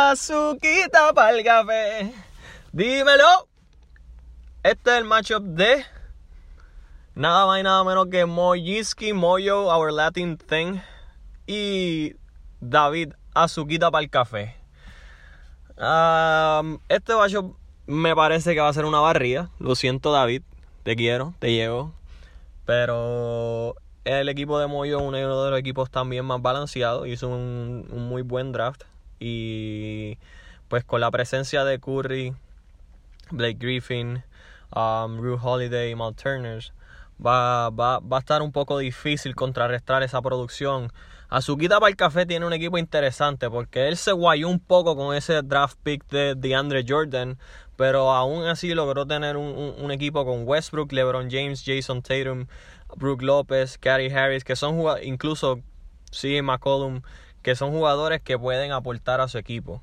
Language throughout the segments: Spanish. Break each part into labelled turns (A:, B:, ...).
A: Azuquita para el café. Dímelo. Este es el matchup de nada más y nada menos que Moyiski, Moyo, Our Latin Thing y David Azuquita para el café. Este matchup me parece que va a ser una barrida. Lo siento, David. Te quiero, te llevo. Pero el equipo de Moyo es uno de los equipos también más balanceados. Hizo un muy buen draft. Y pues con la presencia de Curry, Blake Griffin, um, Holiday y Mal Turners, va, va, va, a estar un poco difícil contrarrestar esa producción. Azuquita para el café tiene un equipo interesante porque él se guayó un poco con ese draft pick de DeAndre Jordan, pero aún así logró tener un, un, equipo con Westbrook, LeBron James, Jason Tatum, Brooke Lopez, Gary Harris, que son incluso sí, McCollum, que son jugadores que pueden aportar a su equipo.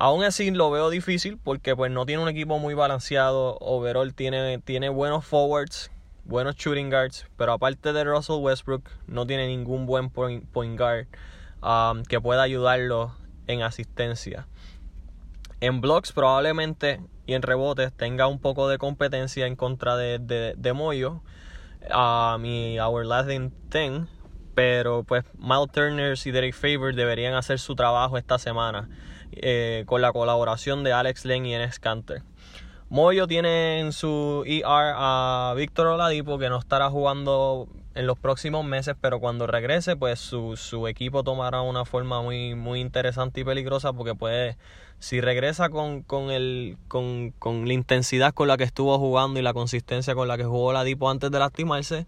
A: Aún así lo veo difícil porque pues no tiene un equipo muy balanceado. Overall tiene, tiene buenos forwards, buenos shooting guards, pero aparte de Russell Westbrook no tiene ningún buen point, guard um, que pueda ayudarlo en asistencia. En blocks probablemente y en rebotes tenga un poco de competencia en contra de, de, de Moyo. Um, Our Latin Thing pero pues Miles Turner y Derek Favor deberían hacer su trabajo esta semana eh, con la colaboración de Alex Len y Enes Canter. Moyo tiene en su ER a Víctor Oladipo que no estará jugando en los próximos meses, pero cuando regrese, pues su, su, equipo tomará una forma muy, muy interesante y peligrosa porque puede, si regresa con, con, el, con, con la intensidad con la que estuvo jugando y la consistencia con la que jugó Oladipo antes de lastimarse,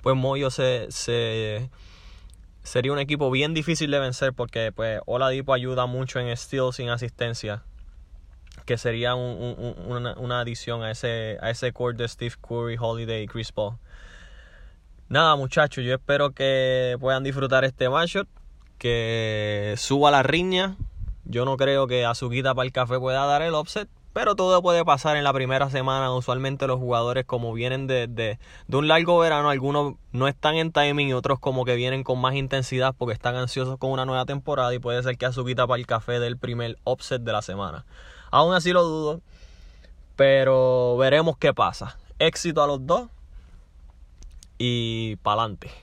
A: pues Moyo se, se sería un equipo bien difícil de vencer porque pues Oladipo ayuda mucho en steals sin asistencia que sería un, una, adición a ese, a ese core de Steve Curry, Holiday y Chris Paul. Nada muchachos, yo espero que puedan disfrutar este matchup, que suba la riña. Yo no creo que Azuquita para el café pueda dar el offset, pero todo puede pasar en la primera semana. Usualmente los jugadores como vienen de, de, de, un largo verano, algunos no están en timing y otros como que vienen con más intensidad porque están ansiosos con una nueva temporada y puede ser que Azuquita para el café del primer offset de la semana. Aún así lo dudo, pero veremos qué pasa. Éxito a los dos y pa'lante.